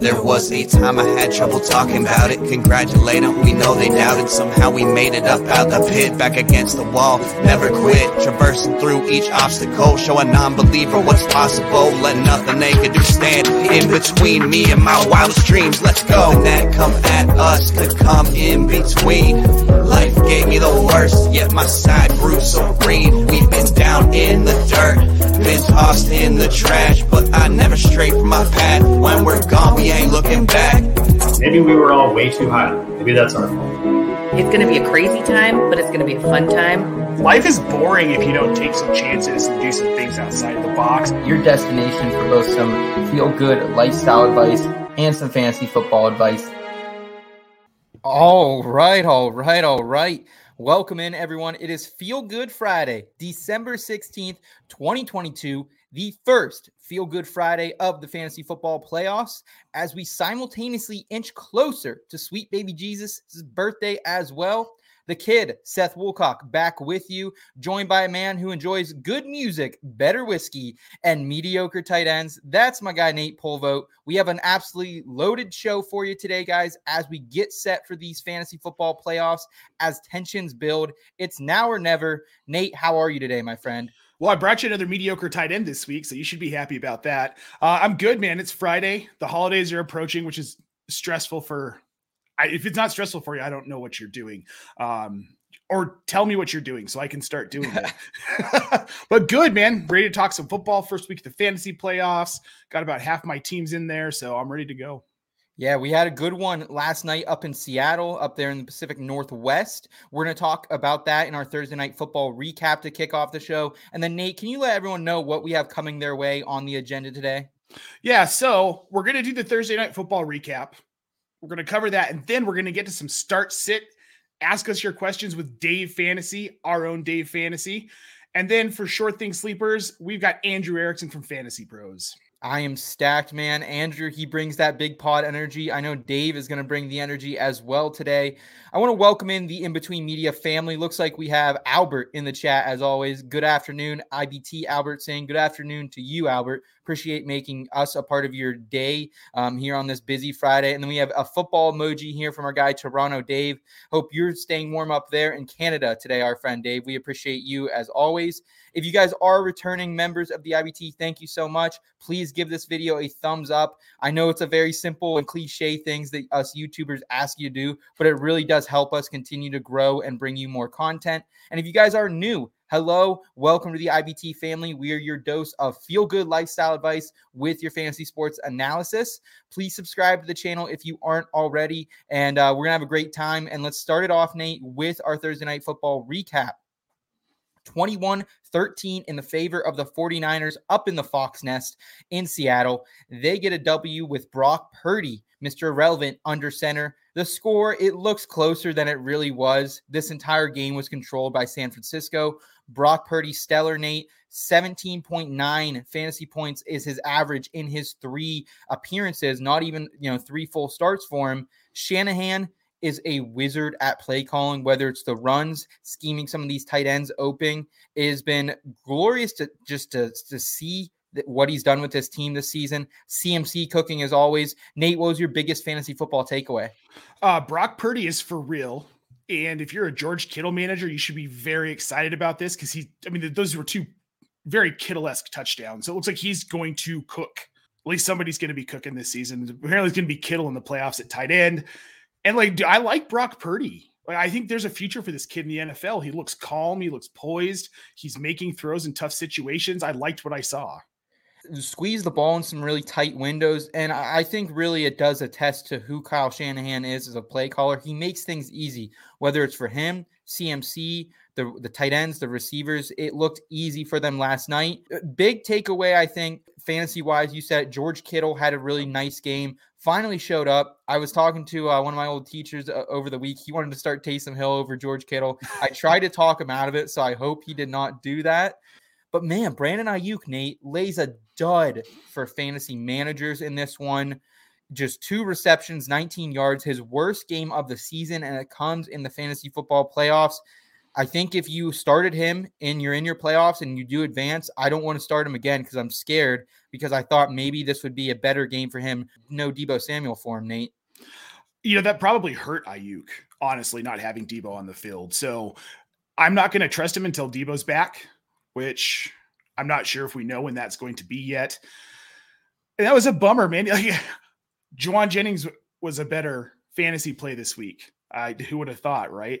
There was a time I had trouble talking about it. Congratulate them, we know they doubted. Somehow we made it up out the pit, back against the wall. Never quit, traversing through each obstacle. Show a non believer what's possible. Let nothing they can do stand in between me and my wildest dreams. Let's go. And that come at us could come in between. Life gave me the worst, yet my side grew so green. We've been down in the dirt, been tossed in the trash, but I never strayed from my path. When we're gone, we ain't looking back. Maybe we were all way too high. Maybe that's our fault. It's going to be a crazy time, but it's going to be a fun time. Life is boring if you don't take some chances and do some things outside the box. Your destination for both some feel good lifestyle advice and some fantasy football advice. All right, all right, all right. Welcome in, everyone. It is Feel Good Friday, December 16th, 2022, the first Feel Good Friday of the fantasy football playoffs as we simultaneously inch closer to sweet baby Jesus' birthday as well. The kid, Seth Woolcock, back with you, joined by a man who enjoys good music, better whiskey, and mediocre tight ends. That's my guy, Nate Polvogt. We have an absolutely loaded show for you today, guys, as we get set for these fantasy football playoffs, as tensions build. It's now or never. Nate, how are you today, my friend? Well, I brought you another mediocre tight end this week, so you should be happy about that. Uh, I'm good, man. It's Friday. The holidays are approaching, which is stressful for I, if it's not stressful for you, I don't know what you're doing. Um, or tell me what you're doing so I can start doing it. but good, man. Ready to talk some football. First week of the fantasy playoffs. Got about half my teams in there, so I'm ready to go. Yeah, we had a good one last night up in Seattle, up there in the Pacific Northwest. We're going to talk about that in our Thursday night football recap to kick off the show. And then, Nate, can you let everyone know what we have coming their way on the agenda today? Yeah, so we're going to do the Thursday night football recap. We're going to cover that. And then we're going to get to some start sit. Ask us your questions with Dave Fantasy, our own Dave Fantasy. And then for short thing sleepers, we've got Andrew Erickson from FantasyPros. I am stacked, man. Andrew, he brings that big pod energy. I know Dave is going to bring the energy as well today. I want to welcome in the In Between Media family. Looks like we have Albert in the chat as always. Good afternoon, IBT Albert saying good afternoon to you, Albert. Appreciate making us a part of your day um, here on this busy Friday. And then we have a football emoji here from our guy, Toronto Dave. Hope you're staying warm up there in Canada today, our friend Dave. We appreciate you as always. If you guys are returning members of the IBT, thank you so much. Please give this video a thumbs up. I know it's a very simple and cliche things that us YouTubers ask you to do, but it really does help us continue to grow and bring you more content. And if you guys are new, Hello, welcome to the IBT family. We are your dose of feel good lifestyle advice with your fantasy sports analysis. Please subscribe to the channel if you aren't already. And uh, we're to have a great time. And let's start it off, Nate, with our Thursday night football recap. 21 13 in the favor of the 49ers up in the Fox Nest in Seattle. They get a W with Brock Purdy, Mr. Irrelevant, under center. The score, it looks closer than it really was. This entire game was controlled by San Francisco. Brock Purdy, stellar Nate, 17.9 fantasy points is his average in his three appearances, not even, you know, three full starts for him. Shanahan, is a wizard at play calling, whether it's the runs, scheming some of these tight ends open. It has been glorious to just to, to see what he's done with this team this season. CMC cooking as always. Nate, what was your biggest fantasy football takeaway? Uh, Brock Purdy is for real. And if you're a George Kittle manager, you should be very excited about this because he, I mean, those were two very Kittle esque touchdowns. So it looks like he's going to cook. At least somebody's going to be cooking this season. Apparently, it's going to be Kittle in the playoffs at tight end. And like, I like Brock Purdy. Like, I think there's a future for this kid in the NFL. He looks calm. He looks poised. He's making throws in tough situations. I liked what I saw. Squeeze the ball in some really tight windows. And I think really it does attest to who Kyle Shanahan is as a play caller. He makes things easy, whether it's for him, CMC, the, the tight ends, the receivers. It looked easy for them last night. Uh, big takeaway, I think, fantasy wise, you said George Kittle had a really nice game finally showed up. I was talking to uh, one of my old teachers uh, over the week. He wanted to start Taysom Hill over George Kittle. I tried to talk him out of it, so I hope he did not do that. But man, Brandon Aiyuk, Nate, lays a dud for fantasy managers in this one. just two receptions, 19 yards, his worst game of the season, and it comes in the fantasy football playoffs. I think if you started him and you're in your playoffs and you do advance, I don't want to start him again because I'm scared because I thought maybe this would be a better game for him. No Deebo Samuel for him, Nate. You know, that probably hurt Aiyuk, honestly, not having Deebo on the field. So I'm not going to trust him until Deebo's back, which I'm not sure if we know when that's going to be yet. And that was a bummer, man. Like, Jauan Jennings was a better fantasy play this week. I who would have thought, right?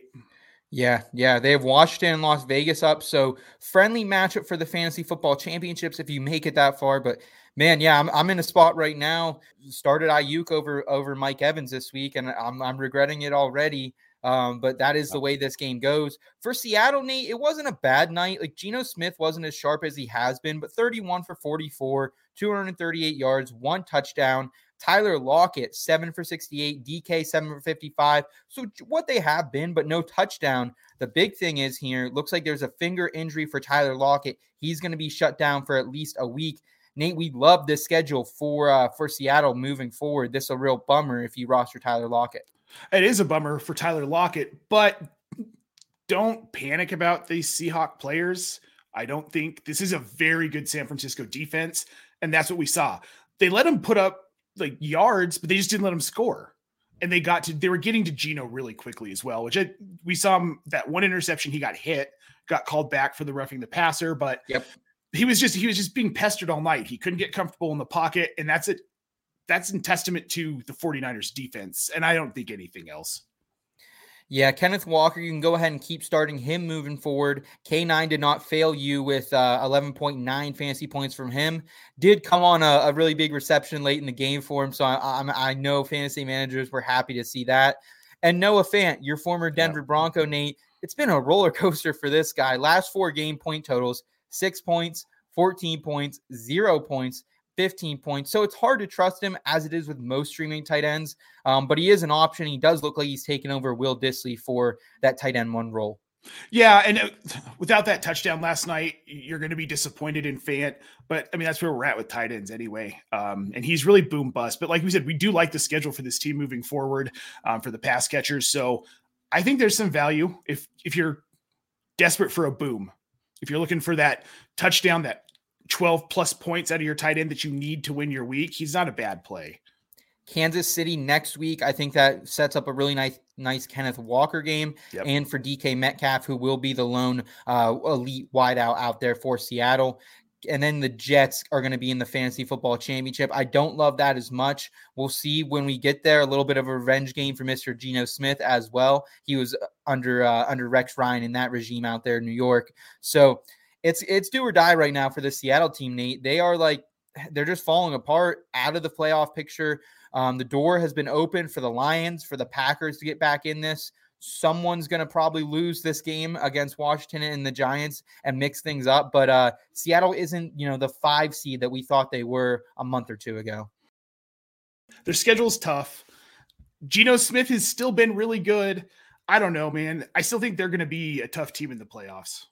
Yeah, yeah. They have Washington and Las Vegas up. So friendly matchup for the fantasy football championships if you make it that far. But man, yeah, I'm, I'm in a spot right now. Started Aiyuk over over Mike Evans this week, and I'm I'm regretting it already. Um, but that is the way this game goes. For Seattle, Nate, it wasn't a bad night. Like Geno Smith wasn't as sharp as he has been, but 31 for 44, 238 yards, one touchdown. Tyler Lockett, seven for 68, DK, seven for 55. So what they have been, but no touchdown. The big thing is here, looks like there's a finger injury for Tyler Lockett. He's going to be shut down for at least a week. Nate, we love this schedule for uh, for Seattle moving forward. This is a real bummer if you roster Tyler Lockett. It is a bummer for Tyler Lockett, but don't panic about these Seahawk players. I don't think this is a very good San Francisco defense, and that's what we saw. They let him put up like yards, but they just didn't let him score. And they got to they were getting to Geno really quickly as well, which I, we saw him that one interception he got hit, got called back for the roughing the passer, but yep. he was just he was just being pestered all night. He couldn't get comfortable in the pocket, and that's it. That's in testament to the 49ers defense, and I don't think anything else. Yeah, Kenneth Walker, you can go ahead and keep starting him moving forward. K9 did not fail you with uh, 11.9 fantasy points from him. Did come on a, a, really big reception late in the game for him. So I, I, I, know fantasy managers were happy to see that. And Noah Fant, your former Denver Bronco, Nate, it's been a roller coaster for this guy. Last four game point totals six points, 14 points, zero points. 15 points. So it's hard to trust him as it is with most streaming tight ends. Um, but he is an option. He does look like he's taken over Will Dissly for that tight end one role. Yeah, and uh, without that touchdown last night, you're going to be disappointed in Fant. But I mean, that's where we're at with tight ends anyway. Um, and he's really boom bust. But like we said, we do like the schedule for this team moving forward um, for the pass catchers. So I think there's some value if if you're desperate for a boom, if you're looking for that touchdown, that 12 plus points out of your tight end that you need to win your week, he's not a bad play. Kansas City next week. I think that sets up a really nice, nice Kenneth Walker game, yep. and for DK Metcalf, who will be the lone uh, elite wideout out there for Seattle. And then the Jets are going to be in the fantasy football championship. I don't love that as much. We'll see when we get there. A little bit of a revenge game for Mr. Geno Smith as well. He was under uh, under Rex Ryan in that regime out there in New York. So it's it's do or die right now for the Seattle team, Nate. They are like they're just falling apart out of the playoff picture. Um, the door has been open for the Lions, for the Packers to get back in this. Someone's going to probably lose this game against Washington and the Giants and mix things up. But uh, Seattle isn't, you know, the five seed that we thought they were a month or two ago. Their schedule's tough. Geno Smith has still been really good. I don't know, man. I still think they're going to be a tough team in the playoffs.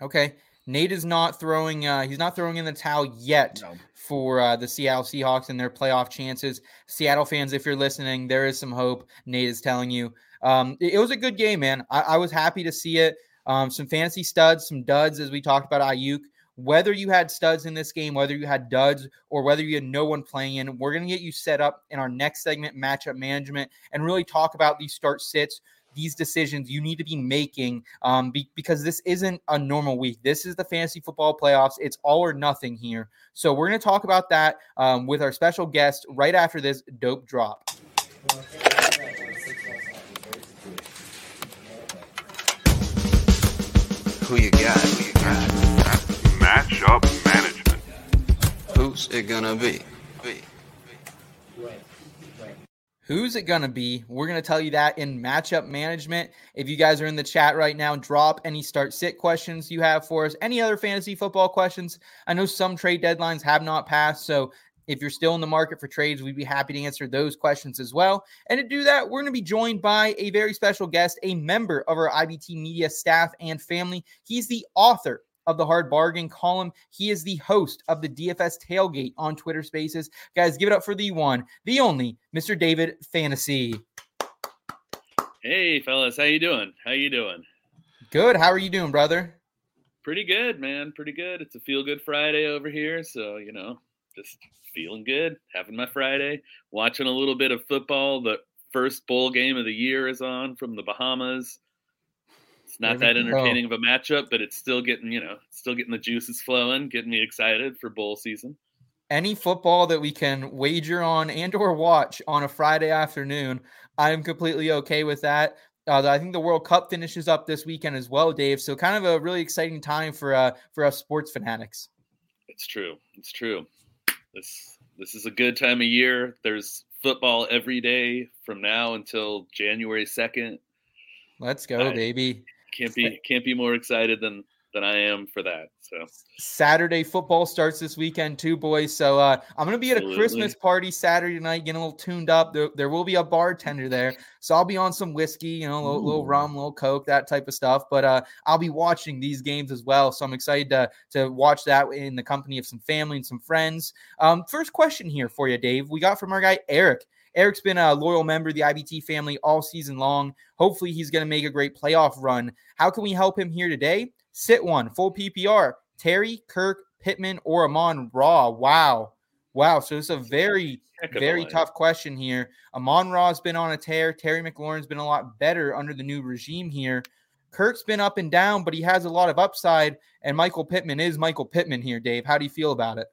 Okay. Nate is not throwing. Uh, he's not throwing in the towel yet no. for uh, the Seattle Seahawks and their playoff chances. Seattle fans, if you're listening, there is some hope. Nate is telling you. Um, it, it, was a good game, man. I, I was happy to see it. Um, some fantasy studs, some duds, as we talked about Aiyuk. Whether you had studs in this game, whether you had duds, or whether you had no one playing in, we're going to get you set up in our next segment, matchup management, and really talk about these start sits these decisions you need to be making um, be, because this isn't a normal week. This is the fantasy football playoffs. It's all or nothing here. So we're going to talk about that um, with our special guest right after this dope drop. Who you got? Who you got? Matchup management. Who's it gonna be? be. Who's it going to be? We're going to tell you that in matchup management. If you guys are in the chat right now, drop any start sit questions you have for us. Any other fantasy football questions? I know some trade deadlines have not passed. So if you're still in the market for trades, we'd be happy to answer those questions as well. And to do that, we're going to be joined by a very special guest, a member of our IBT media staff and family. He's the author of the Hard Bargain column. He is the host of the DFS Tailgate on Twitter Spaces. Guys, give it up for the one, the only, Mr. David Fantasy. Hey, fellas, how you doing? How you doing? Good. How are you doing, brother? Pretty good, man. Pretty good. It's a feel good Friday over here, so you know, just feeling good, having my Friday, watching a little bit of football. The first bowl game of the year is on from the Bahamas. It's not that entertaining of a matchup, but it's still getting, you know, still getting the juices flowing, getting me excited for bowl season. Any football that we can wager on and or watch on a Friday afternoon, I'm completely okay with that. Uh, I think the World Cup finishes up this weekend as well, Dave. So kind of a really exciting time for uh, for us sports fanatics. It's true. It's true. This this is a good time of year. There's football every day from now until January second. Let's go, Nice. baby. Can't be can't be more excited than than I am for that. So Saturday football starts this weekend too, boys. So uh, I'm gonna be at a Christmas party Saturday night, getting a little tuned up. There, there will be a bartender there, so I'll be on some whiskey, you know, a little, little rum, little coke, that type of stuff. But uh, I'll be watching these games as well, so I'm excited to to watch that in the company of some family and some friends. Um, first question here for you, Dave. We got from our guy Eric. Eric's been a loyal member of the IBT family all season long. Hopefully, he's going to make a great playoff run. How can we help him here today? Sit one, full PPR. Terry, Kirk, Pittman, or Amon Ra. Wow. Wow. So it's a very, very lineup. tough question here. Amon Ra's been on a tear. Terry McLaurin's been a lot better under the new regime here. Kirk's been up and down, but he has a lot of upside. And Michael Pittman is Michael Pittman here, Dave. How do you feel about it?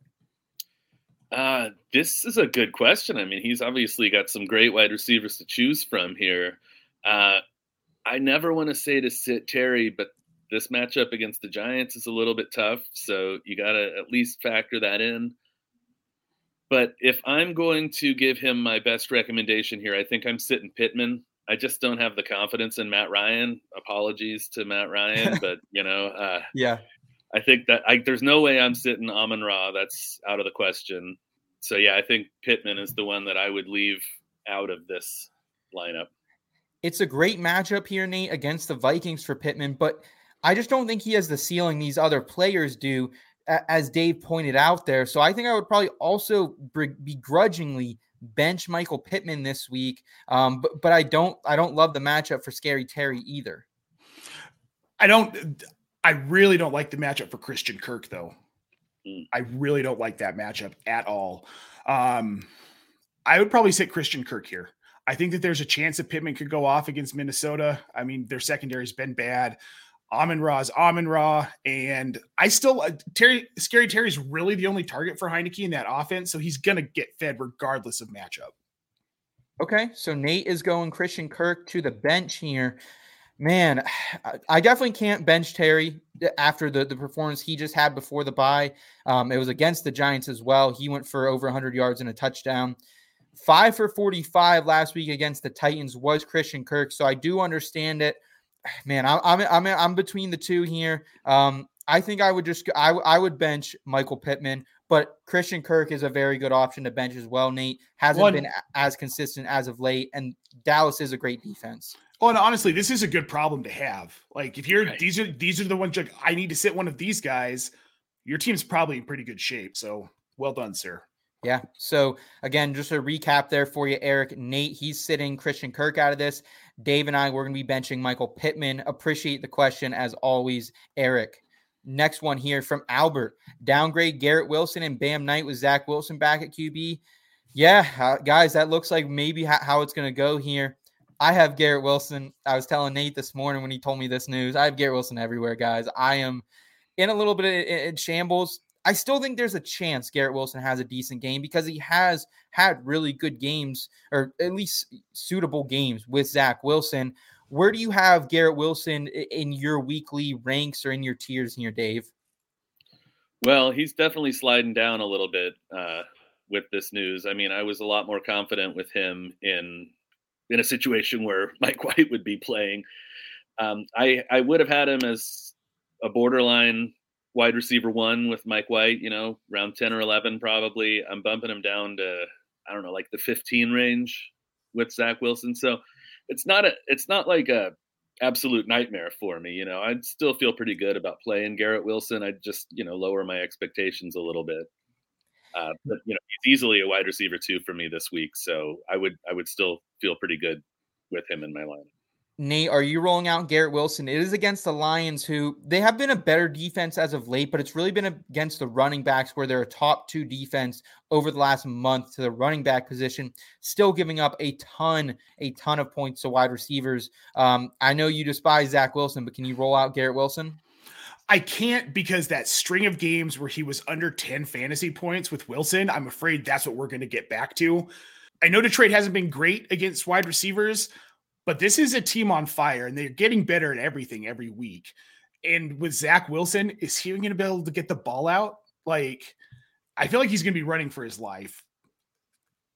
Uh, this is a good question. I mean, he's obviously got some great wide receivers to choose from here. Uh, I never want to say to sit Terry, but this matchup against the Giants is a little bit tough. So you got to at least factor that in. But if I'm going to give him my best recommendation here, I think I'm sitting Pittman. I just don't have the confidence in Matt Ryan. Apologies to Matt Ryan, but you know, uh, Yeah. I think that I, there's no way I'm sitting Amon Ra. That's out of the question. So yeah, I think Pittman is the one that I would leave out of this lineup. It's a great matchup here, Nate, against the Vikings for Pittman, but I just don't think he has the ceiling these other players do, as Dave pointed out there. So I think I would probably also begrudgingly bench Michael Pittman this week. Um, but but I don't I don't love the matchup for Scary Terry either. I don't. I really don't like the matchup for Christian Kirk, though. Mm. I really don't like that matchup at all. Um, I would probably sit Christian Kirk here. I think that there's a chance that Pittman could go off against Minnesota. I mean, their secondary's been bad. Amon Ra's Amon Ra, and I still uh, Terry Scary Terry's really the only target for Heinicke in that offense, so he's gonna get fed regardless of matchup. Okay, so Nate is going Christian Kirk to the bench here. Man, I- definitely can't bench Terry after the, the performance he just had before the bye. Um, it was against the Giants as well. He went for over 100 yards and a touchdown. Five for 45 last week against the Titans was Christian Kirk. So I do understand it. Man, I'm I'm I'm, I'm between the two here. Um, I think I would just I, I would bench Michael Pittman, but Christian Kirk is a very good option to bench as well. Nate hasn't One- been as consistent as of late, and Dallas is a great defense. Well, and honestly, this is a good problem to have. Like, if you're Right. these are these are the ones like I need to sit one of these guys, your team's probably in pretty good shape. So well done, sir. Yeah. So again, just a recap there for you, Eric. Nate, he's sitting Christian Kirk out of this. Dave and I, we're going to be benching Michael Pittman. Appreciate the question as always, Eric. Next one here from Albert. Downgrade Garrett Wilson and Bam Knight with Zach Wilson back at QB. Yeah, uh, guys, that looks like maybe ho- how it's going to go here. I have Garrett Wilson. I was telling Nate this morning when he told me this news. I have Garrett Wilson everywhere, guys. I am in a little bit of in- shambles. I still think there's a chance Garrett Wilson has a decent game because he has had really good games, or at least suitable games with Zach Wilson. Where do you have Garrett Wilson in your weekly ranks or in your tiers in your Dave? Well, he's definitely sliding down a little bit uh, with this news. I mean, I was a lot more confident with him in in a situation where Mike White would be playing. Um, I I would have had him as a borderline wide receiver one with Mike White. You know, round ten or eleven probably. I'm bumping him down to I don't know, like the 15 range with Zach Wilson. So it's not a it's not like a absolute nightmare for me. You know, I'd still feel pretty good about playing Garrett Wilson. I'd just, you know, lower my expectations a little bit. Uh, but you know, he's easily a wide receiver too for me this week. So I would I would still feel pretty good with him in my lineup. Nate, are you rolling out Garrett Wilson? It is against the Lions, who they have been a better defense as of late, but it's really been against the running backs, where they're a top two defense over the last month to the running back position, still giving up a ton, a ton of points to wide receivers. Um, I know you despise Zach Wilson, but can you roll out Garrett Wilson? I can't because that string of games where he was under 10 fantasy points with Wilson, I'm afraid that's what we're going to get back to. I know Detroit hasn't been great against wide receivers, but this is a team on fire and they're getting better at everything every week. And with Zach Wilson, is he going to be able to get the ball out? Like, I feel like he's going to be running for his life.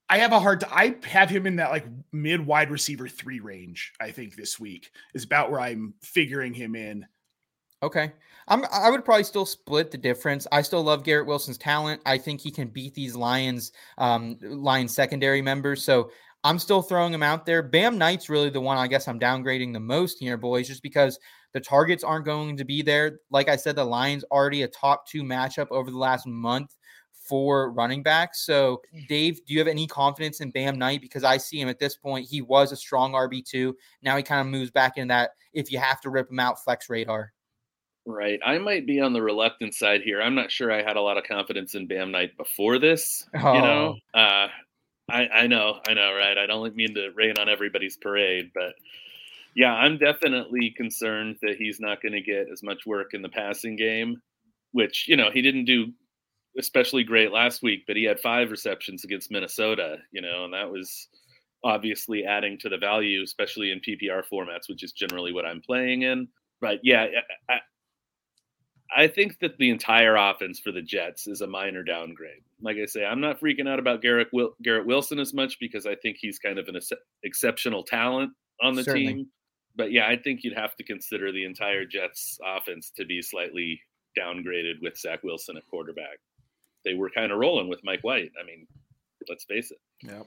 I have a hard to, I have him in that like mid wide receiver three range. I think this week is about where I'm figuring him in. Okay. I'm I would probably still split the difference. I still love Garrett Wilson's talent. I think he can beat these Lions um Lions secondary members. So I'm still throwing him out there. Bam Knight's really the one I guess I'm downgrading the most here, boys, just because the targets aren't going to be there. Like I said, the Lions already a top two matchup over the last month for running backs. So, Dave, do you have any confidence in Bam Knight? Because I see him at this point. He was a strong RB2. Now he kind of moves back into that if you have to rip him out, flex radar. Right. I might be on the reluctant side here. I'm not sure I had a lot of confidence in Bam Knight before this. Oh. You know, uh, I, I know, I know, right? I don't mean to rain on everybody's parade, but yeah, I'm definitely concerned that he's not going to get as much work in the passing game, which, you know, he didn't do especially great last week, but he had five receptions against Minnesota, you know, and that was obviously adding to the value, especially in PPR formats, which is generally what I'm playing in. But yeah, I, I think that the entire offense for the Jets is a minor downgrade. Like I say, I'm not freaking out about Garrett Wil- Garrett Wilson as much because I think he's kind of an ex- exceptional talent on the Certainly. team. But yeah, I think you'd have to consider the entire Jets offense to be slightly downgraded with Zach Wilson at quarterback. They were kind of rolling with Mike White. I mean, let's face it. Yep.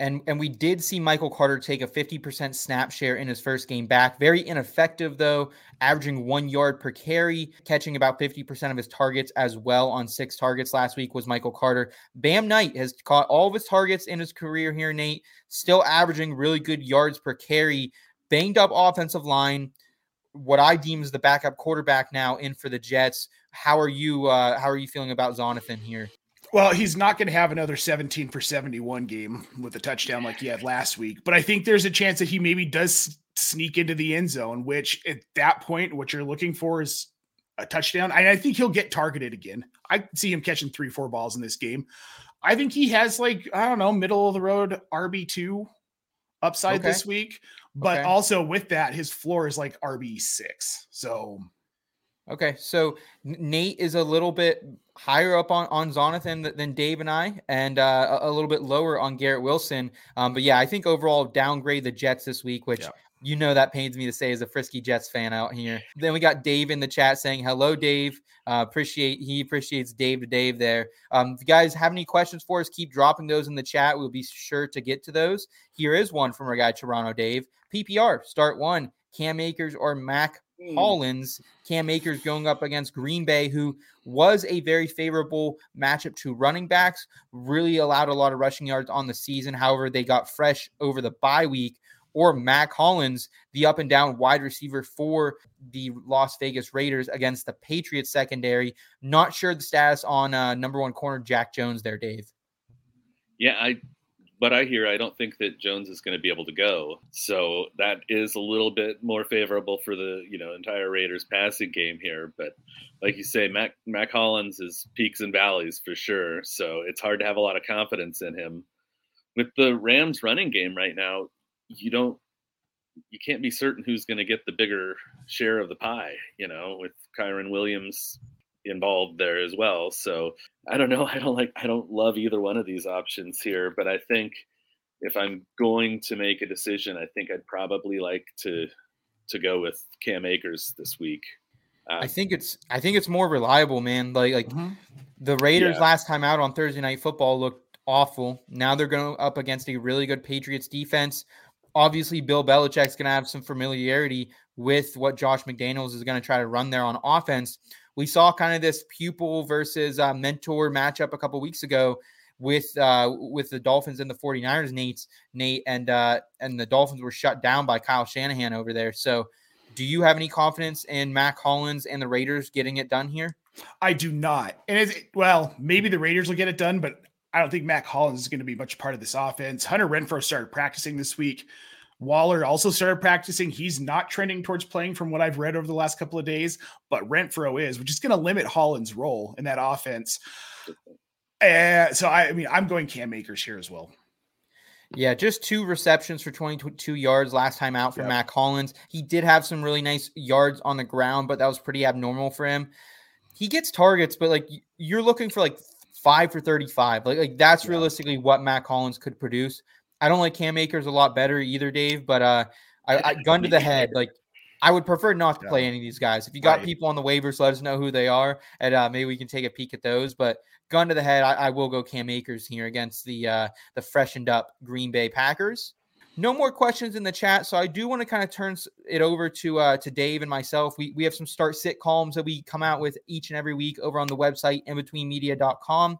And and we did see Michael Carter take a 50% snap share in his first game back. Very ineffective though, averaging 1 yard per carry, catching about 50% of his targets as well on 6 targets last week was Michael Carter. Bam Knight has caught all of his targets in his career here Nate, still averaging really good yards per carry. Banged up offensive line, what I deem as the backup quarterback now in for the Jets. How are you uh how are you feeling about Zonovan here? Well, he's not going to have another 17 for 71 game with a touchdown like he had last week, but I think there's a chance that he maybe does sneak into the end zone, which at that point, what you're looking for is a touchdown. I, I think he'll get targeted again. I see him catching three, four balls in this game. I think he has like, I don't know, middle of the road RB2 upside Okay. this week. But Okay. also with that, his floor is like RB6. So Okay, so Nate is a little bit higher up on on Zonovan than Dave and I, and uh, a a little bit lower on Garrett Wilson. Um, but yeah, I think overall downgrade the Jets this week, which Yeah. you know that pains me to say as a frisky Jets fan out here. Then we got Dave in the chat saying hello, Dave. Uh, appreciate he appreciates Dave to Dave there. Um, if you guys have any questions for us, keep dropping those in the chat. We'll be sure to get to those. Here is one from our guy Toronto Dave. PPR start one. Cam Akers or Mack Hollins, Cam Akers going up against Green Bay, who was a very favorable matchup to running backs, really allowed a lot of rushing yards on the season. However, they got fresh over the bye week. Or Mack Hollins, the up and down wide receiver for the Las Vegas Raiders against the Patriots secondary. Not sure the status on uh, number one corner Jack Jones there, Dave. Yeah, I but I hear I don't think that Jones is going to be able to go. So that is a little bit more favorable for the, you know, entire Raiders passing game here, but like you say Mack Mack Hollins is peaks and valleys for sure. So it's hard to have a lot of confidence in him. With the Rams running game right now, you don't you can't be certain who's going to get the bigger share of the pie, you know, with Kyren Williams involved there as well. So I don't know. I don't like. I don't love either one of these options here, but I think if I'm going to make a decision, I think I'd probably like to to go with Cam Akers this week. Um, I think it's I think it's more reliable, man. Like like the Raiders Yeah. last time out on Thursday night football looked awful. Now they're going up against a really good Patriots defense. Obviously, Bill Belichick's going to have some familiarity with what Josh McDaniels is going to try to run there on offense. We saw kind of this pupil versus uh, mentor matchup a couple weeks ago with uh, with the Dolphins and the 49ers, Nate's Nate, and uh, and the Dolphins were shut down by Kyle Shanahan over there. So, do you have any confidence in Mack Hollins and the Raiders getting it done here? I do not. And it's, well, maybe the Raiders will get it done, but I don't think Mack Hollins is going to be much part of this offense. Hunter Renfrow started practicing this week. Waller also started practicing. He's not trending towards playing from what I've read over the last couple of days, but Renfrow is, which is going to limit Holland's role in that offense. Uh, so I, I mean, I'm going Cam Akers here as well. Yeah, just two receptions for 22 yards last time out for yep. Mack Hollins. He did have some really nice yards on the ground, but that was pretty abnormal for him. He gets targets, but like you're looking for like five for 35. Like, like that's yeah. realistically what Mack Hollins could produce. I don't like Cam Akers a lot better either, Dave, but uh I, I gun to the head, like I would prefer not to play any of these guys. If you got right. people on the waivers, let us know who they are, and uh, maybe we can take a peek at those. But gun to the head, I, I will go Cam Akers here against the uh, the freshened up Green Bay Packers. No more questions in the chat, so I do want to kind of turn it over to uh, to Dave and myself. We we have some start sit columns that we come out with each and every week over on the website inbetweenmedia.com.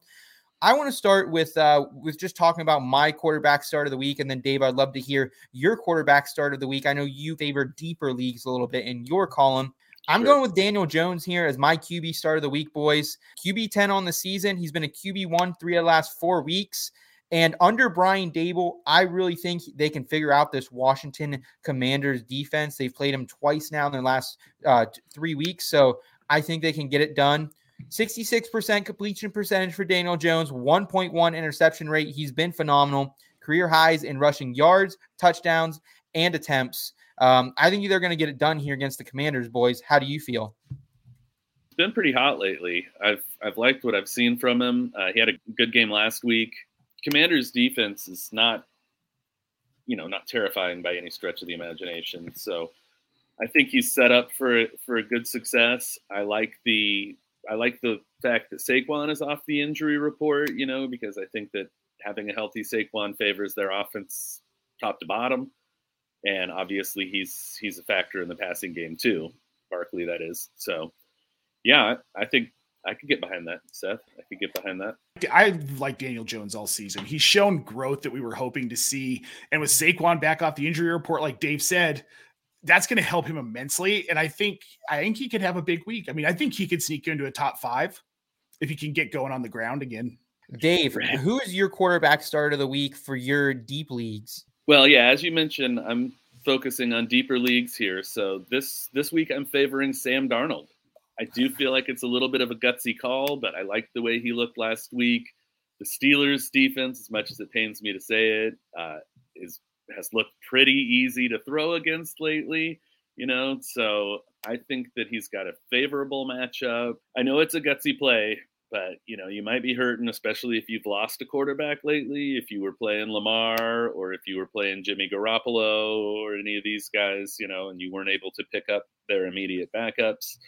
I want to start with uh, with just talking about my quarterback start of the week, and then Dave, I'd love to hear your quarterback start of the week. I know you favor deeper leagues a little bit in your column. I'm sure. going with Daniel Jones here as my QB start of the week, boys. QB 10 on the season. He's been a QB one three of the last four weeks. And under Brian Daboll, I really think they can figure out this Washington Commanders defense. They've played him twice now in their last uh, three weeks. So I think they can get it done. 66% completion percentage for Daniel Jones, 1.1 interception rate. He's been phenomenal. Career highs in rushing yards, touchdowns, and attempts. Um, I think they're going to get it done here against the Commanders, boys. How do you feel? It's been pretty hot lately. I've I've liked what I've seen from him. Uh, he had a good game last week. Commanders' defense is not, you know, not terrifying by any stretch of the imagination. So, I think he's set up for for a good success. I like the I like the fact that Saquon is off the injury report, you know, because I think that having a healthy Saquon favors their offense top to bottom. And obviously he's he's a factor in the passing game too. Barkley, that is. So yeah, I think I could get behind that, Seth. I could get behind that. I like Daniel Jones all season. He's shown growth that we were hoping to see. And with Saquon back off the injury report, like Dave said, that's going to help him immensely. And I think I think he could have a big week. I mean, I think he could sneak into a top five if he can get going on the ground again. Dave, who is your quarterback start of the week for your deep leagues? Well, yeah, as you mentioned, I'm focusing on deeper leagues here. So this this week I'm favoring Sam Darnold. I do feel like it's a little bit of a gutsy call, but I like the way he looked last week. The Steelers defense, as much as it pains me to say it, uh, is has looked pretty easy to throw against lately, you know. So I think that he's got a favorable matchup. I know it's a gutsy play, but you know, you might be hurting, especially if you've lost a quarterback lately. If you were playing Lamar or if you were playing Jimmy Garoppolo or any of these guys, you know, and you weren't able to pick up their immediate backups.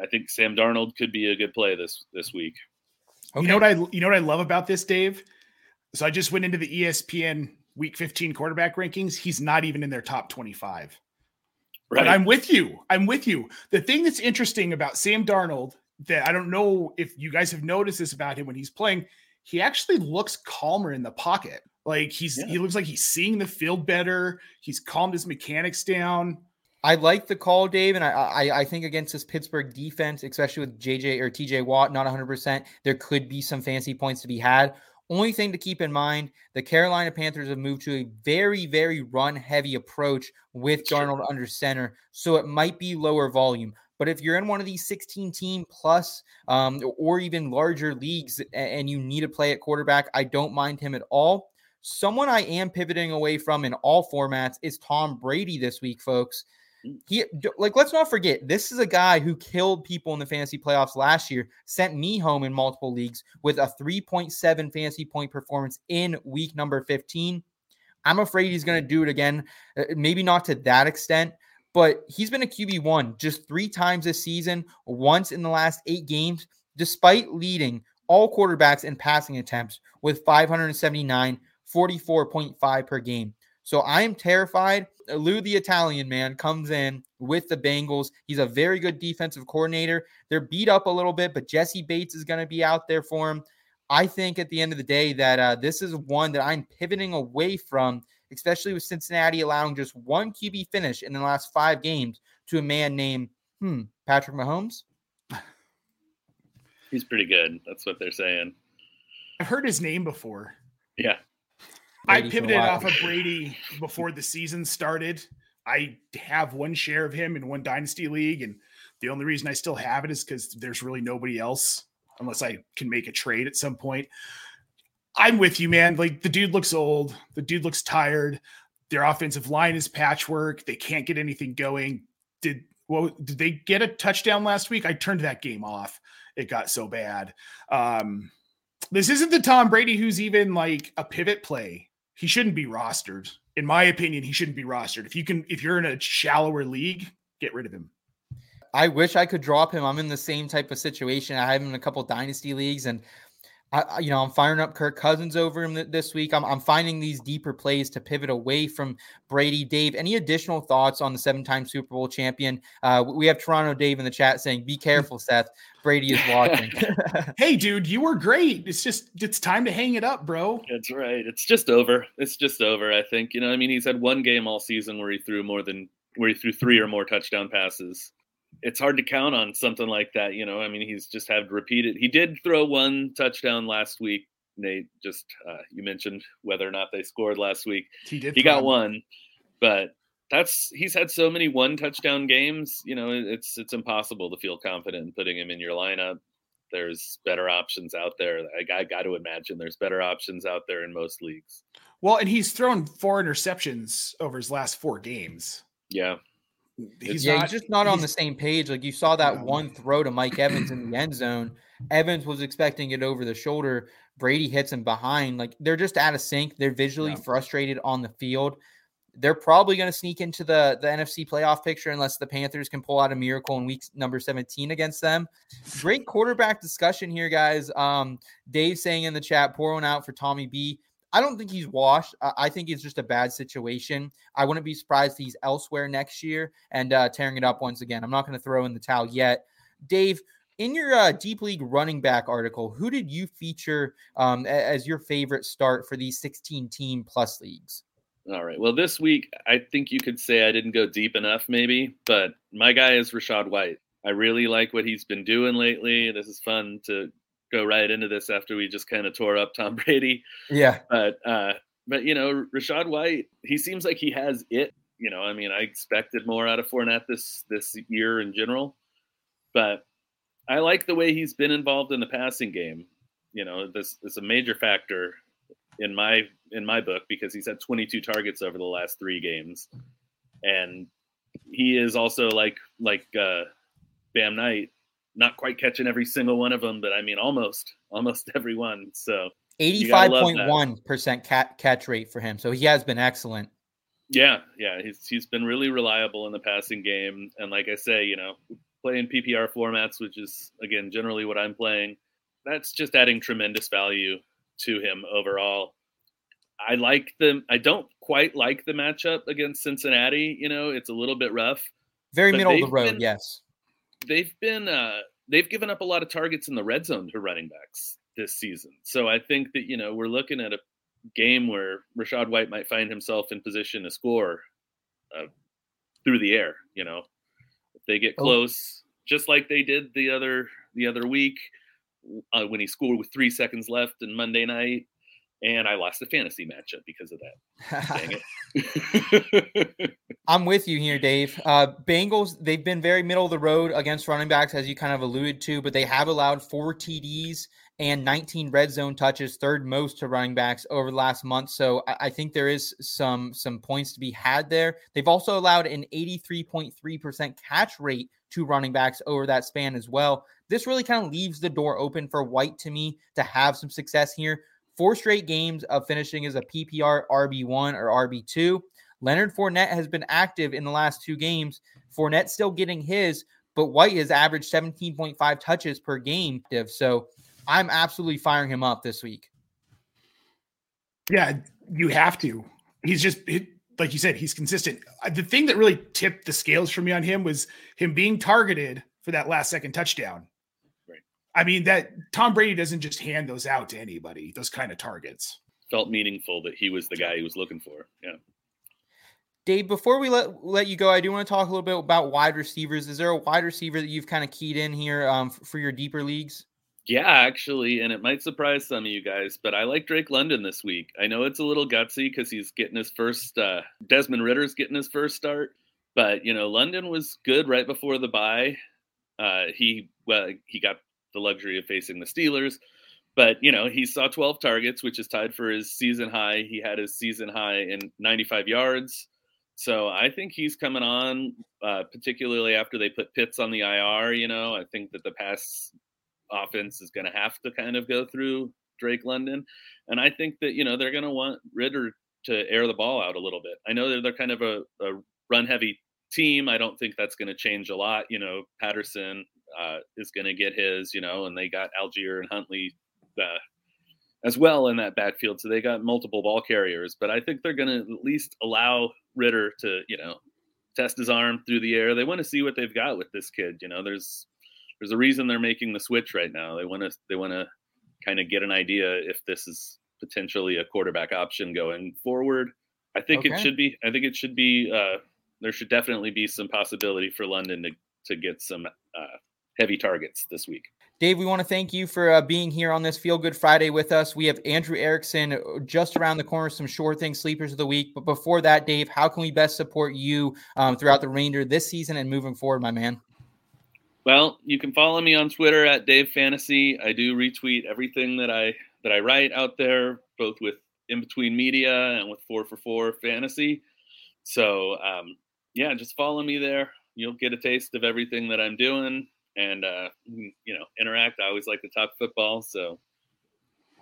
I think Sam Darnold could be a good play this this week. Okay. You know what I you know what I love about this, Dave? So I just went into the ESPN week 15 quarterback rankings, he's not even in their top 25. Right. But I'm with you. I'm with you. The thing that's interesting about Sam Darnold that I don't know if you guys have noticed this about him when he's playing, he actually looks calmer in the pocket. Like he's yeah. he looks like he's seeing the field better. He's calmed his mechanics down. I like the call, Dave, and I, I, I think against this Pittsburgh defense, especially with JJ or TJ Watt not 100, percent there could be some fancy points to be had. Only thing to keep in mind the Carolina Panthers have moved to a very, very run heavy approach with Darnold under center. So it might be lower volume. But if you're in one of these 16 team plus um, or even larger leagues and you need to play at quarterback, I don't mind him at all. Someone I am pivoting away from in all formats is Tom Brady this week, folks. He like let's not forget this is a guy who killed people in the fantasy playoffs last year, sent me home in multiple leagues with a 3.7 fantasy point performance in week number 15. I'm afraid he's going to do it again, uh, maybe not to that extent, but he's been a QB1 just 3 times this season, once in the last 8 games despite leading all quarterbacks in passing attempts with 579 44.5 per game. So I am terrified. Lou the Italian man comes in with the Bengals. He's a very good defensive coordinator. They're beat up a little bit, but Jessie Bates is going to be out there for him. I think at the end of the day that uh, this is one that I'm pivoting away from, especially with Cincinnati allowing just one QB finish in the last five games to a man named hmm, Patrick Mahomes. He's pretty good. That's what they're saying. I've heard his name before. Yeah. I pivoted off of Brady before the season started. I have one share of him in one dynasty league, and the only reason I still have it is because there's really nobody else unless I can make a trade at some point. I'm with you, man. Like the dude looks old, the dude looks tired. Their offensive line is patchwork. They can't get anything going. Did well, did they get a touchdown last week? I turned that game off. It got so bad. Um, this isn't the Tom Brady who's even like a pivot play. He shouldn't be rostered. In my opinion, he shouldn't be rostered. If you can, if you're in a shallower league, get rid of him. I wish I could drop him. I'm in the same type of situation. I have him in a couple dynasty leagues, and I, you know, I'm firing up Kirk Cousins over him this week. I'm, I'm finding these deeper plays to pivot away from Brady. Dave, any additional thoughts on the seven-time Super Bowl champion? Uh, we have Toronto Dave in the chat saying, "Be careful, Seth. Brady is watching." hey, dude, you were great. It's just it's time to hang it up, bro. That's right. It's just over. It's just over. I think you know. I mean, he's had one game all season where he threw more than where he threw three or more touchdown passes it's hard to count on something like that. You know, I mean, he's just had repeated. He did throw one touchdown last week. Nate, just uh, you mentioned whether or not they scored last week. He did. He got one, but that's he's had so many one touchdown games. You know, it's it's impossible to feel confident in putting him in your lineup. There's better options out there. I, I got to imagine there's better options out there in most leagues. Well, and he's thrown four interceptions over his last four games. Yeah he's yeah, not, he's just not he's, on the same page. Like you saw that one throw to Mike Evans in the end zone. Evans was expecting it over the shoulder. Brady hits him behind. Like they're just out of sync. They're visually yeah. frustrated on the field. They're probably going to sneak into the, the NFC playoff picture unless the Panthers can pull out a miracle in week number 17 against them. Great quarterback discussion here, guys. Um, Dave saying in the chat, pour one out for Tommy B. I don't think he's washed. I think it's just a bad situation. I wouldn't be surprised he's elsewhere next year and uh, tearing it up once again. I'm not going to throw in the towel yet. Dave, in your uh, deep league running back article, who did you feature um, as your favorite start for these 16 team plus leagues? All right. Well, this week, I think you could say I didn't go deep enough, maybe, but my guy is Rachaad White. I really like what he's been doing lately. This is fun to go right into this after we just kind of tore up Tom Brady. Yeah. But uh but you know, Rachaad White, he seems like he has it. You know, I mean, I expected more out of Fournette this this year in general, but I like the way he's been involved in the passing game. You know, this is a major factor in my in my book because he's had 22 targets over the last three games, and he is also like like uh, Bam Knight not quite catching every single one of them, but I mean almost almost every one. So 85.1% cat, catch rate for him. So he has been excellent. Yeah, yeah, he's he's been really reliable in the passing game and like I say, you know, playing PPR formats, which is again generally what I'm playing, that's just adding tremendous value to him overall. I like them. I don't quite like the matchup against Cincinnati. You know, it's a little bit rough. Very middle of the road, been, yes they've been uh, they've given up a lot of targets in the red zone to running backs this season. So I think that you know we're looking at a game where Rachaad White might find himself in position to score uh, through the air. You know, if they get oh. close, oh. just like they did the other the other week uh, when he scored with three seconds left in Monday night and I lost the fantasy matchup because of that. Dang it. I'm with you here, Dave. Uh, Bengals, they've been very middle of the road against running backs, as you kind of alluded to, but they have allowed four TDs and 19 red zone touches, third most to running backs over the last month. So I, I think there is some some points to be had there. They've also allowed an 83.3% catch rate to running backs over that span as well. This really kind of leaves the door open for White to me to have some success here four straight games of finishing as a PPR RB1 or RB2. Leonard Fournette has been active in the last two games. Fournette still getting his, but White has averaged 17.5 touches per game. So I'm absolutely firing him up this week. Yeah, you have to. He's just like you said, he's consistent. Uh, The thing that really tipped the scales for me on him was him being targeted for that last second touchdown. Right. I mean, that Tom Brady doesn't just hand those out to anybody, those kind of targets. Felt meaningful that he was the guy he was looking for. Yeah. Dave, before we let let you go, I do want to talk a little bit about wide receivers. Is there a wide receiver that you've kind of keyed in here um, f- for your deeper leagues? Yeah, actually, and it might surprise some of you guys, but I like Drake London this week. I know it's a little gutsy because he's getting his first. Uh, Desmond Ritter's getting his first start, but you know London was good right before the bye. Uh, he well, he got the luxury of facing the Steelers, but you know he saw 12 targets, which is tied for his season high. He had his season high in 95 yards. So I think he's coming on, uh, particularly after they put Pitts on the IR. You know, I think that the pass offense is going to have to kind of go through Drake London, and I think that you know they're going to want Ridder to air the ball out a little bit. I know that they're kind of a, a run-heavy team. I don't think that's going to change a lot. You know, Patterson uh, is going to get his. You know, and they got Allgeier and Huntley. Uh, as well in that backfield. So they got multiple ball carriers, but I think they're going to at least allow Ridder to, you know, test his arm through the air. They want to see what they've got with this kid. You know, there's there's a reason they're making the switch right now. They want to they want to kind of get an idea if this is potentially a quarterback option going forward. I think it should be. I think it should be. Uh, there should definitely be some possibility for London to to get some uh, heavy targets this week. Dave, we want to thank you for uh, being here on this Feel Good Friday with us. We have Andrew Erickson uh, just around the corner, some sure thing sleepers of the week. But before that, Dave, how can we best support you um, throughout the remainder this season and moving forward, my man? Well, you can follow me on Twitter at Dave Fantasy. I do retweet everything that I that I write out there, both with in between media and with four for four fantasy. So um, yeah, just follow me there. You'll get a taste of everything that I'm doing, and uh, you know, interact. I always like to talk football, so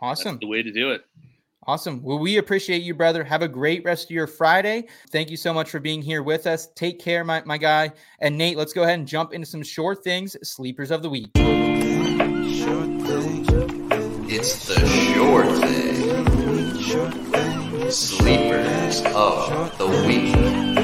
Awesome. that's the way to do it. Awesome. Well, we appreciate you, brother. Have a great rest of your Friday. Thank you so much for being here with us. Take care, my, my guy. And Nate, let's go ahead and jump into some short things, sleepers of the week. It's the short thing. Sleepers of the week.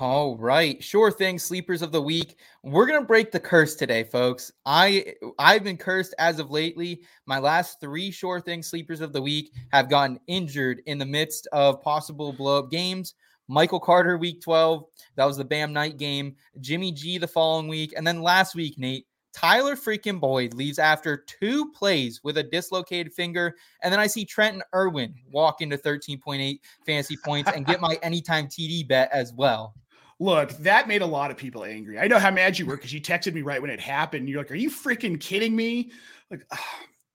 All right, sure thing. Sleepers of the week. We're gonna break the curse today, folks. I I've been cursed as of lately. My last three sure thing sleepers of the week have gotten injured in the midst of possible blow up games. Michael Carter, week 12. That was the Bam Night game. Jimmy G the following week. And then last week, Nate, Tyler freaking Boyd leaves after two plays with a dislocated finger. And then I see Trenton Irwin walk into 13.8 fantasy points and get my anytime TD bet as well. Look, that made a lot of people angry. I know how mad you were because you texted me right when it happened. You're like, "Are you freaking kidding me?" Like,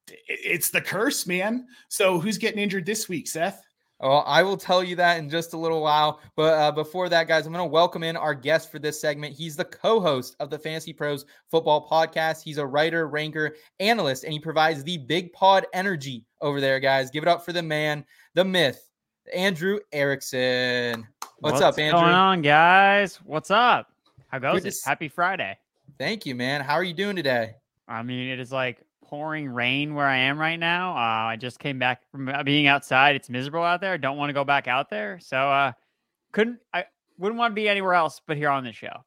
it- it's the curse, man. So who's getting injured this week, Seth? Oh, I will tell you that in just a little while. But uh, before that, guys, I'm going to welcome in our guest for this segment. He's the co host of the FantasyPros Football Podcast. He's a writer, ranker, analyst, and he provides the big pod energy over there, guys. Give it up for the man, the myth, Andrew Erickson. What's, up, Andrew? going on, guys? What's up? How goes Good it? s- Happy Friday. Thank you, man. How are you doing today? I mean, it is like pouring rain where I am right now. Uh, I just came back from uh, being outside. It's miserable out there. Don't want to go back out there. So, uh, couldn't I wouldn't want to be anywhere else but here on the show.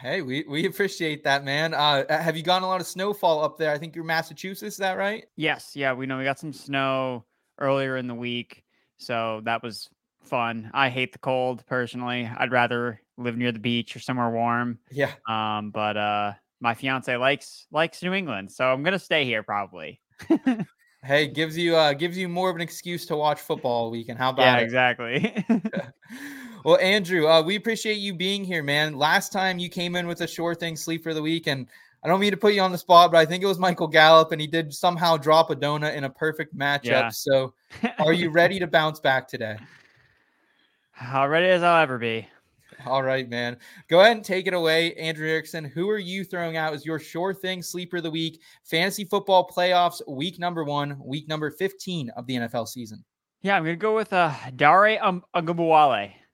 Hey, we, we appreciate that, man. Uh, have you gotten a lot of snowfall up there? I think you're Massachusetts, is that right? Yes, yeah, we know we got some snow earlier in the week, so that was fun. I hate the cold personally. I'd rather live near the beach or somewhere warm. Yeah. Um, but uh, my fiance likes likes New England, so I'm gonna stay here probably. Hey, gives you uh gives you more of an excuse to watch football all weekend. How about yeah, it? exactly. Well, Andrew, uh, we appreciate you being here, man. Last time you came in with a sure thing sleep for the week, and I don't mean to put you on the spot, but I think it was Michael Gallup, and he did somehow drop a donut in a perfect matchup. Yeah. So, are you ready to bounce back today? How ready as I'll ever be. All right, man. Go ahead and take it away, Andrew Erickson. Who are you throwing out as your sure thing sleeper of the week? Fantasy football playoffs, week number one, week number 15 of the NFL season. Yeah, I'm gonna go with uh, Dare um,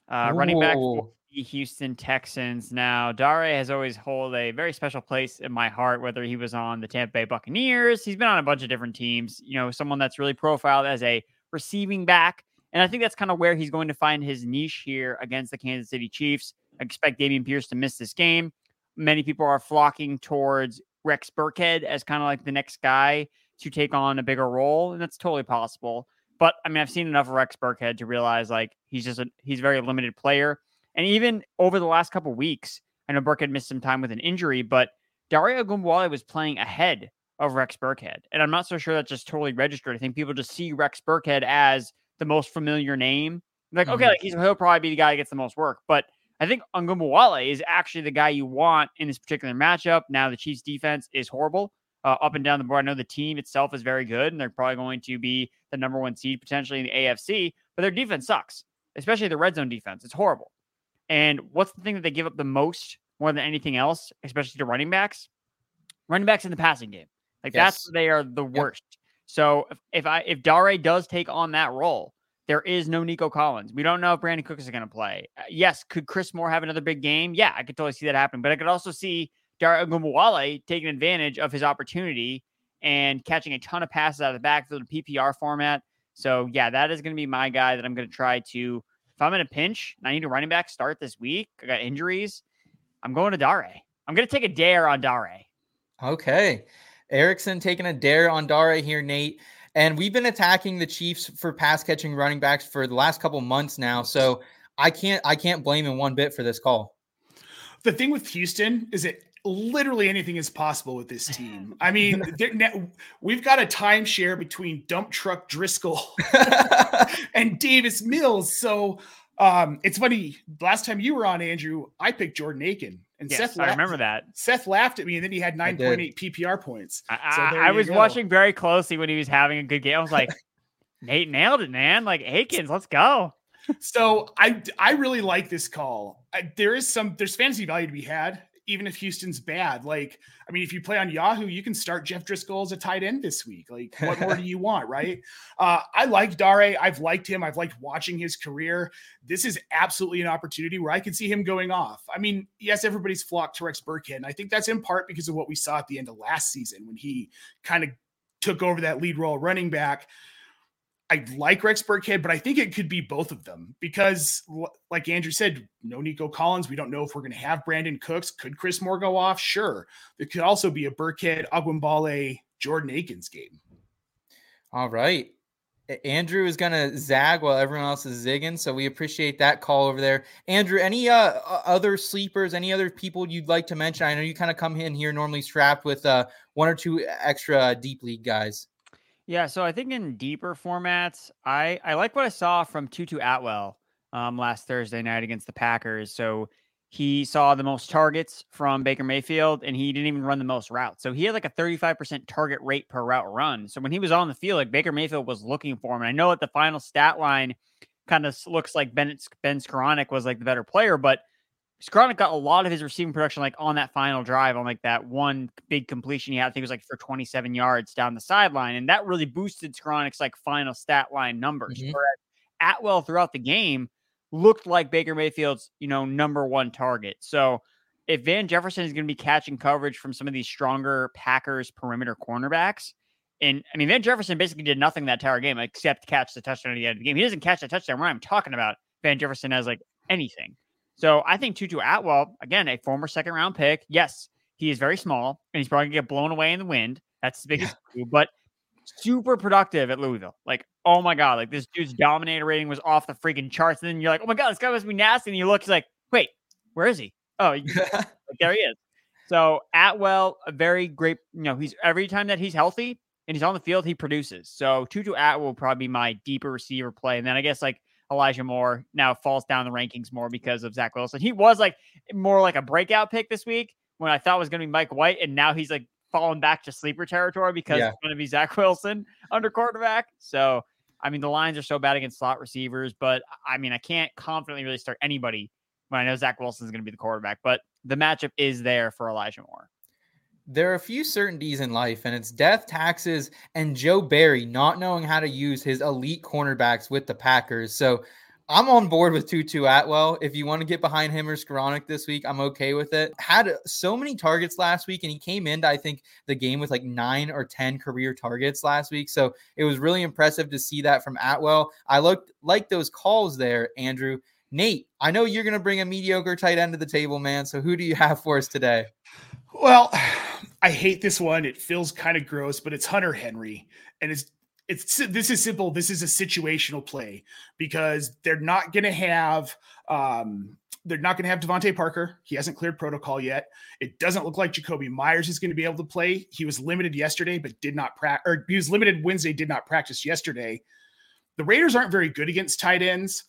uh, running back for the Houston Texans. Now, Dare has always held a very special place in my heart, whether he was on the Tampa Bay Buccaneers, he's been on a bunch of different teams, you know, someone that's really profiled as a receiving back. And I think that's kind of where he's going to find his niche here against the Kansas City Chiefs. I expect Dameon Pierce to miss this game. Many people are flocking towards Rex Burkhead as kind of like the next guy to take on a bigger role, and that's totally possible. But I mean, I've seen enough of Rex Burkhead to realize like he's just a he's a very limited player. And even over the last couple weeks, I know Burkhead missed some time with an injury, but Dare Ogunbowale was playing ahead of Rex Burkhead. And I'm not so sure that's just totally registered. I think people just see Rex Burkhead as the most familiar name. Like, mm-hmm. okay, like he's, he'll probably be the guy who gets the most work. But I think Ogunbowale is actually the guy you want in this particular matchup. Now, the Chiefs defense is horrible uh, up and down the board. I know the team itself is very good, and they're probably going to be the number one seed potentially in the AFC, but their defense sucks, especially the red zone defense. It's horrible. And what's the thing that they give up the most more than anything else, especially to running backs? Running backs in the passing game. Like yes. that's they are the worst. Yep. So if, if I if Dare does take on that role, there is no Nico Collins. We don't know if Brandin Cooks is going to play. Uh, yes, could Chris Moore have another big game? Yeah, I could totally see that happen. But I could also see Dare Ogunbowale taking advantage of his opportunity and catching a ton of passes out of the backfield in PPR format. So yeah, that is going to be my guy that I'm going to try to. If I'm in a pinch and I need a running back start this week, I got injuries. I'm going to Dare. I'm going to take a dare on Dare. Okay, Erickson taking a dare on Dara here, Nate. And we've been attacking the Chiefs for pass catching running backs for the last couple months now. So I can't I can't blame him one bit for this call. The thing with Houston is it literally anything is possible with this team. I mean, we've got a timeshare between dump truck Driskel and Davis Mills. So um, it's funny. Last time you were on, Andrew, I picked Jordan Aiken, and yes, Seth. Laughed, I remember that. Seth laughed at me, and then he had nine point eight PPR points. I, so I was go. watching very closely when he was having a good game. I was like, Nate nailed it, man! Like Akins, let's go. so I I really like this call. I, there is some there's fantasy value to be had even if Houston's bad. Like, I mean, if you play on Yahoo, you can start Jeff Driskel as a tight end this week. Like, what more do you want, right? Uh, I like Dare. I've liked him. I've liked watching his career. This is absolutely an opportunity where I could see him going off. I mean, yes, everybody's flocked to Rex Burkhead, and I think that's in part because of what we saw at the end of last season when he kind of took over that lead role running back. I like Rex Burkhead, but I think it could be both of them because, like Andrew said, no Nico Collins. We don't know if we're going to have Brandin Cooks. Could Chris Moore go off? Sure. It could also be a Burkhead, Ogunbowale, Jordan Akins game. All right. Andrew is going to zag while everyone else is zigging. So we appreciate that call over there. Andrew, any uh, other sleepers, any other people you'd like to mention? I know you kind of come in here normally strapped with uh, one or two extra deep league guys. Yeah, so I think in deeper formats, I I like what I saw from Tutu Atwell um, last Thursday night against the Packers. So he saw the most targets from Baker Mayfield, and he didn't even run the most routes. So he had like a 35% target rate per route run. So when he was on the field, like Baker Mayfield was looking for him. And I know at the final stat line kind of looks like Ben Ben Skowronek was like the better player, but Skowronek got a lot of his receiving production like on that final drive on like that one big completion he had. I think it was like for 27 yards down the sideline, and that really boosted Skowronek's like final stat line numbers. Mm-hmm. Whereas Atwell throughout the game looked like Baker Mayfield's you know number one target. So if Van Jefferson is going to be catching coverage from some of these stronger Packers perimeter cornerbacks, and I mean Van Jefferson basically did nothing that entire game except catch the touchdown at the end of the game. He doesn't catch the touchdown. We're not even talking about Van Jefferson as like anything. So I think Tutu Atwell, again, a former second round pick. Yes, he is very small and he's probably gonna get blown away in the wind. That's the biggest yeah. but super productive at Louisville. Like, oh my god, like this dude's dominator rating was off the freaking charts. And then you're like, oh my god, this guy must be nasty. And you look, he's like, wait, where is he? Oh, like, there he is. So Atwell, a very great, you know, he's every time that he's healthy and he's on the field, he produces. So Tutu Atwell will probably be my deeper receiver play. And then I guess like Elijah Moore now falls down the rankings more because of Zach Wilson. He was like more like a breakout pick this week when I thought was going to be Mike White, and now he's like falling back to sleeper territory because yeah. it's going to be Zach Wilson under quarterback. So, I mean, the lines are so bad against slot receivers, but I mean, I can't confidently really start anybody when I know Zach Wilson is going to be the quarterback, but the matchup is there for Elijah Moore there are a few certainties in life, and it's death, taxes, and Joe Barry not knowing how to use his elite cornerbacks with the Packers. So I'm on board with Tutu Atwell. If you want to get behind him or Skowronek this week, I'm okay with it. Had so many targets last week, and he came into, I think, the game with like nine or 10 career targets last week. So it was really impressive to see that from Atwell. I looked like those calls there, Andrew. Nate, I know you're going to bring a mediocre tight end to the table, man. So who do you have for us today? Well, I hate this one. It feels kind of gross, but it's Hunter Henry. And it's it's this is simple. This is a situational play because they're not going to have um, they're not going to have DeVante Parker. He hasn't cleared protocol yet. It doesn't look like Jakobi Meyers is going to be able to play. He was limited yesterday, but did not practice. Or he was limited Wednesday, did not practice yesterday. The Raiders aren't very good against tight ends,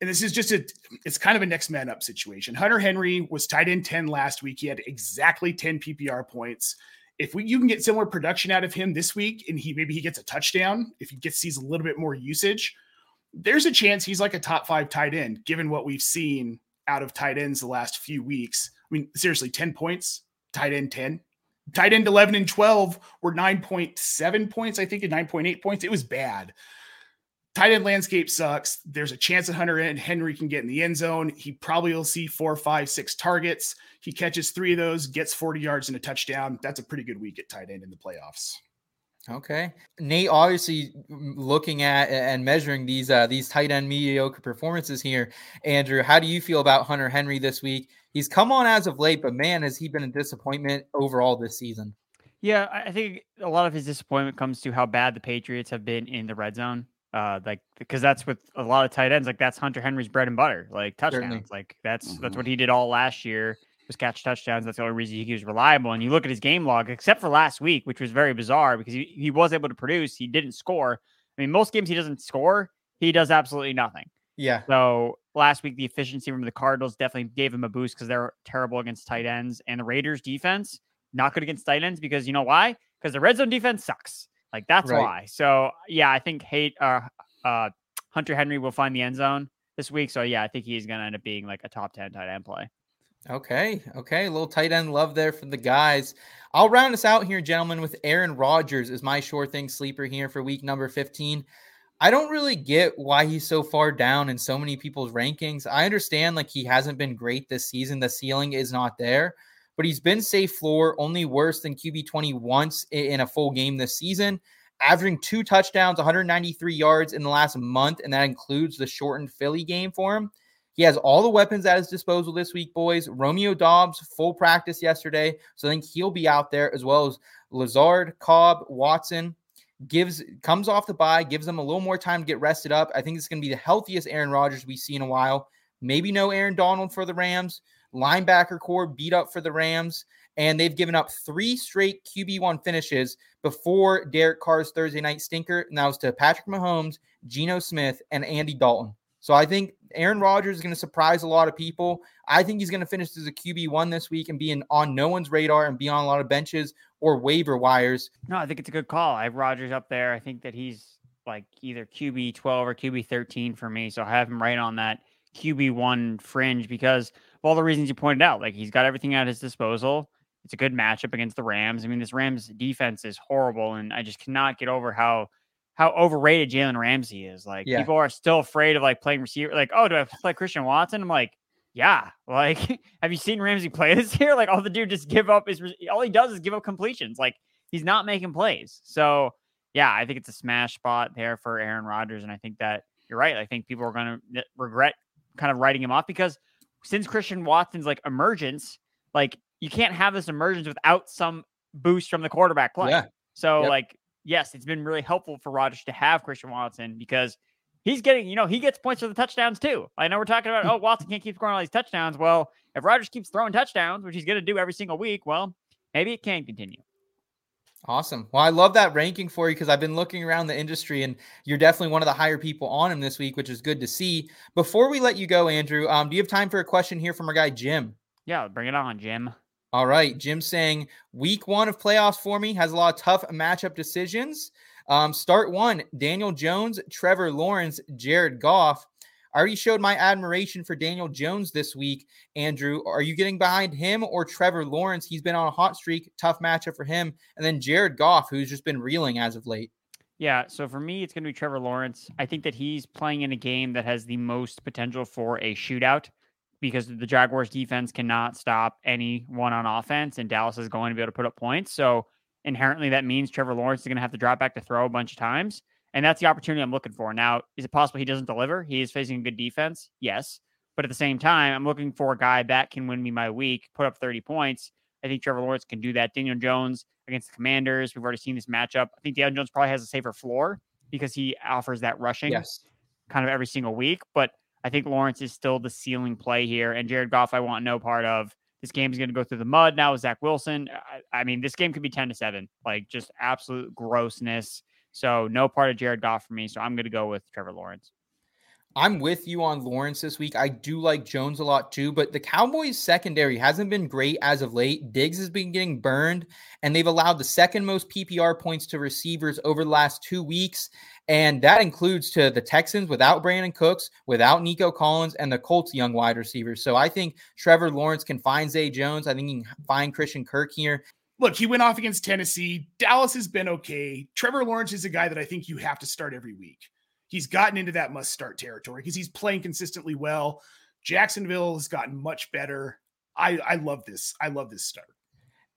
and this is just a it's kind of a next man up situation. Hunter Henry was tied in ten last week. He had exactly ten PPR points. If we you can get similar production out of him this week and he maybe he gets a touchdown if he gets sees a little bit more usage there's a chance he's like a top five tight end given what we've seen out of tight ends the last few weeks. I mean seriously 10 points tight end 10 tight end 11 and 12 were 9.7 points i think and 9.8 points. It was bad tight end landscape sucks. There's a chance that Hunter and Henry can get in the end zone. He probably will see four, five, six targets. He catches three of those, gets 40 yards and a touchdown. That's a pretty good week at tight end in the playoffs. Okay, Nate. Obviously, looking at and measuring these uh, these tight end mediocre performances here, Andrew. How do you feel about Hunter Henry this week? He's come on as of late, but man, has he been a disappointment overall this season? Yeah, I think a lot of his disappointment comes to how bad the Patriots have been in the red zone. Uh, like because that's with a lot of tight ends. Like that's Hunter Henry's bread and butter. Like touchdowns. Certainly. Like that's mm-hmm. that's what he did all last year was catch touchdowns. That's the only reason he was reliable. And you look at his game log, except for last week, which was very bizarre because he, he was able to produce. He didn't score. I mean, most games he doesn't score. He does absolutely nothing. Yeah. So last week, the efficiency from the Cardinals definitely gave him a boost because they're terrible against tight ends. And the Raiders defense, not good against tight ends because you know why? Because the red zone defense sucks. Like that's right. why. So yeah, I think hate uh uh Hunter Henry will find the end zone this week. So yeah, I think he's gonna end up being like a top 10 tight end play. Okay. Okay. A little tight end love there for the guys. I'll round us out here, gentlemen, with Aaron Rodgers as my sure thing sleeper here for week number 15. I don't really get why he's so far down in so many people's rankings. I understand like he hasn't been great this season. The ceiling is not there, but he's been safe floor, only worse than QB 20 once in a full game this season, averaging two touchdowns, 193 yards in the last month, and that includes the shortened Philly game for him. He has all the weapons at his disposal this week, boys. Romeo Doubs, full practice yesterday. So I think he'll be out there as well as Lazard, Cobb, Watson. Gives comes off the bye, gives them a little more time to get rested up. I think it's going to be the healthiest Aaron Rodgers we see in a while. Maybe no Aaron Donald for the Rams. Linebacker corps beat up for the Rams, and they've given up three straight QB1 finishes before Derek Carr's Thursday night stinker. And that was to Patrick Mahomes, Geno Smith, and Andy Dalton. So I think Aaron Rodgers is going to surprise a lot of people. I think he's going to finish as a QB one this week and be in, on no one's radar and be on a lot of benches or waiver wires. No, I think it's a good call. I have Rodgers up there. I think that he's like either QB twelve or QB thirteen for me. So I have him right on that QB one fringe because all the reasons you pointed out. Like he's got everything at his disposal. It's a good matchup against the Rams. I mean, this Rams defense is horrible, and I just cannot get over how how overrated Jalen Ramsey is. Like yeah. people are still afraid of like playing receiver. Like, oh, do I play Christian Watson? I'm like, yeah. Like, have you seen Ramsey play this year? Like, all the dude just give up is all he does is give up completions. Like, he's not making plays. So, yeah, I think it's a smash spot there for Aaron Rodgers, and I think that you're right. I think people are going to eh, regret kind of writing him off because since Christian Watson's like emergence, like you can't have this emergence without some boost from the quarterback play. Yeah. So yep. like yes, it's been really helpful for Rodgers to have Christian Watson because he's getting, you know, he gets points for the touchdowns too. I know we're talking about, hmm. oh, Watson can't keep scoring all these touchdowns. Well, if Rodgers keeps throwing touchdowns, which he's going to do every single week, well, maybe it can continue. Awesome. Well, I love that ranking for you because I've been looking around the industry and you're definitely one of the higher people on him this week, which is good to see. Before we let you go, Andrew, um, do you have time for a question here from our guy, Jim? Yeah, bring it on, Jim. All right. Jim saying week one of playoffs for me has a lot of tough matchup decisions. Um, start one Daniel Jones, Trevor Lawrence, Jared Goff. I already showed my admiration for Daniel Jones this week. Andrew, are you getting behind him or Trevor Lawrence? He's been on a hot streak, tough matchup for him. And then Jared Goff, who's just been reeling as of late. Yeah, so for me, it's going to be Trevor Lawrence. I think that he's playing in a game that has the most potential for a shootout because the Jaguars defense cannot stop anyone on offense, and Dallas is going to be able to put up points. So inherently, that means Trevor Lawrence is going to have to drop back to throw a bunch of times. And that's the opportunity I'm looking for. Now, is it possible he doesn't deliver? He is facing a good defense. Yes. But at the same time, I'm looking for a guy that can win me my week, put up 30 points. I think Trevor Lawrence can do that. Daniel Jones against the Commanders. We've already seen this matchup. I think Daniel Jones probably has a safer floor because he offers that rushing Yes. kind of every single week. But I think Lawrence is still the ceiling play here. And Jared Goff, I want no part of. This game is going to go through the mud now with Zach Wilson. I, I mean, this game could be 10 to 7, like just absolute grossness. So, no part of Jared Goff for me. So, I'm going to go with Trevor Lawrence. I'm with you on Lawrence this week. I do like Jones a lot too, but the Cowboys secondary hasn't been great as of late. Diggs has been getting burned, and they've allowed the second most PPR points to receivers over the last two weeks. And that includes to the Texans without Brandin Cooks, without Nico Collins, and the Colts young wide receivers. So I think Trevor Lawrence can find Zay Jones. I think he can find Christian Kirk here. Look, he went off against Tennessee. Dallas has been okay. Trevor Lawrence is a guy that I think you have to start every week. He's gotten into that must start territory because he's playing consistently well. Jacksonville has gotten much better. I, I love this. I love this start.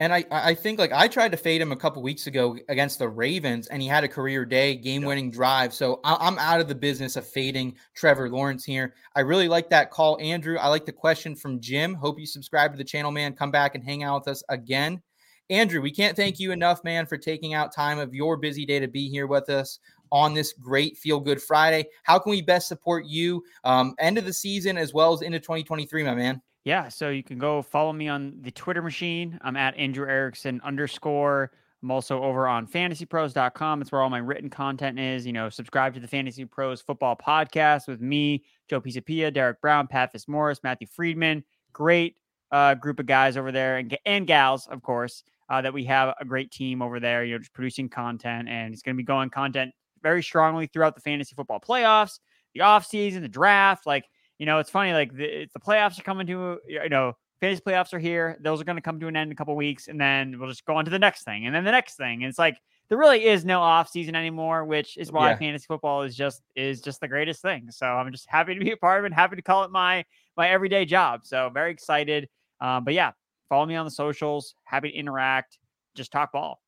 And I, I think like I tried to fade him a couple weeks ago against the Ravens, and he had a career day, game-winning drive. So I, am out of the business of fading Trevor Lawrence here. I really like that call, Andrew. I like the question from Jim. Hope you subscribe to the channel, man. Come back and hang out with us again. Andrew, we can't thank you enough, man, for taking out time of your busy day to be here with us on this great Feel Good Friday. How can we best support you um, end of the season as well as into 2023, my man? Yeah, so you can go follow me on the Twitter machine. I'm at Andrew Erickson underscore. I'm also over on fantasypros.com. It's where all my written content is. You know, subscribe to the FantasyPros Football Podcast with me, Joe Pisapia, Derek Brown, Pat Morris, Matthew Freedman. Great uh, group of guys over there and, and gals, of course, uh, that we have a great team over there, you know, just producing content. And it's going to be going content very strongly throughout the fantasy football playoffs, the offseason, the draft. Like, you know, it's funny, like the, the playoffs are coming to, you know, fantasy playoffs are here. Those are going to come to an end in a couple weeks, and then we'll just go on to the next thing, and then the next thing. And it's like there really is no off season anymore, which is why Yeah. fantasy football is just is just the greatest thing. So I'm just happy to be a part of it, happy to call it my my everyday job. So very excited. Um, but yeah, follow me on the socials. Happy to interact. Just talk ball.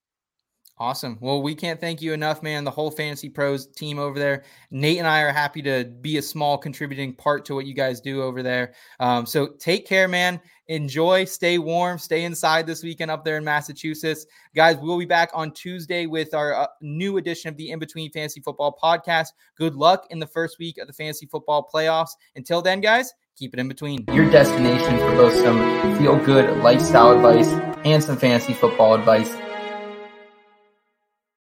Awesome. Well, we can't thank you enough, man. The whole FantasyPros team over there. Nate and I are happy to be a small contributing part to what you guys do over there. Um, so take care, man. Enjoy, stay warm, stay inside this weekend up there in Massachusetts. Guys, we'll be back on Tuesday with our uh, new edition of the In Between Fantasy Football podcast. Good luck in the first week of the Fantasy Football playoffs. Until then, guys, keep it in between. Your destination for both some feel good lifestyle advice and some fantasy football advice.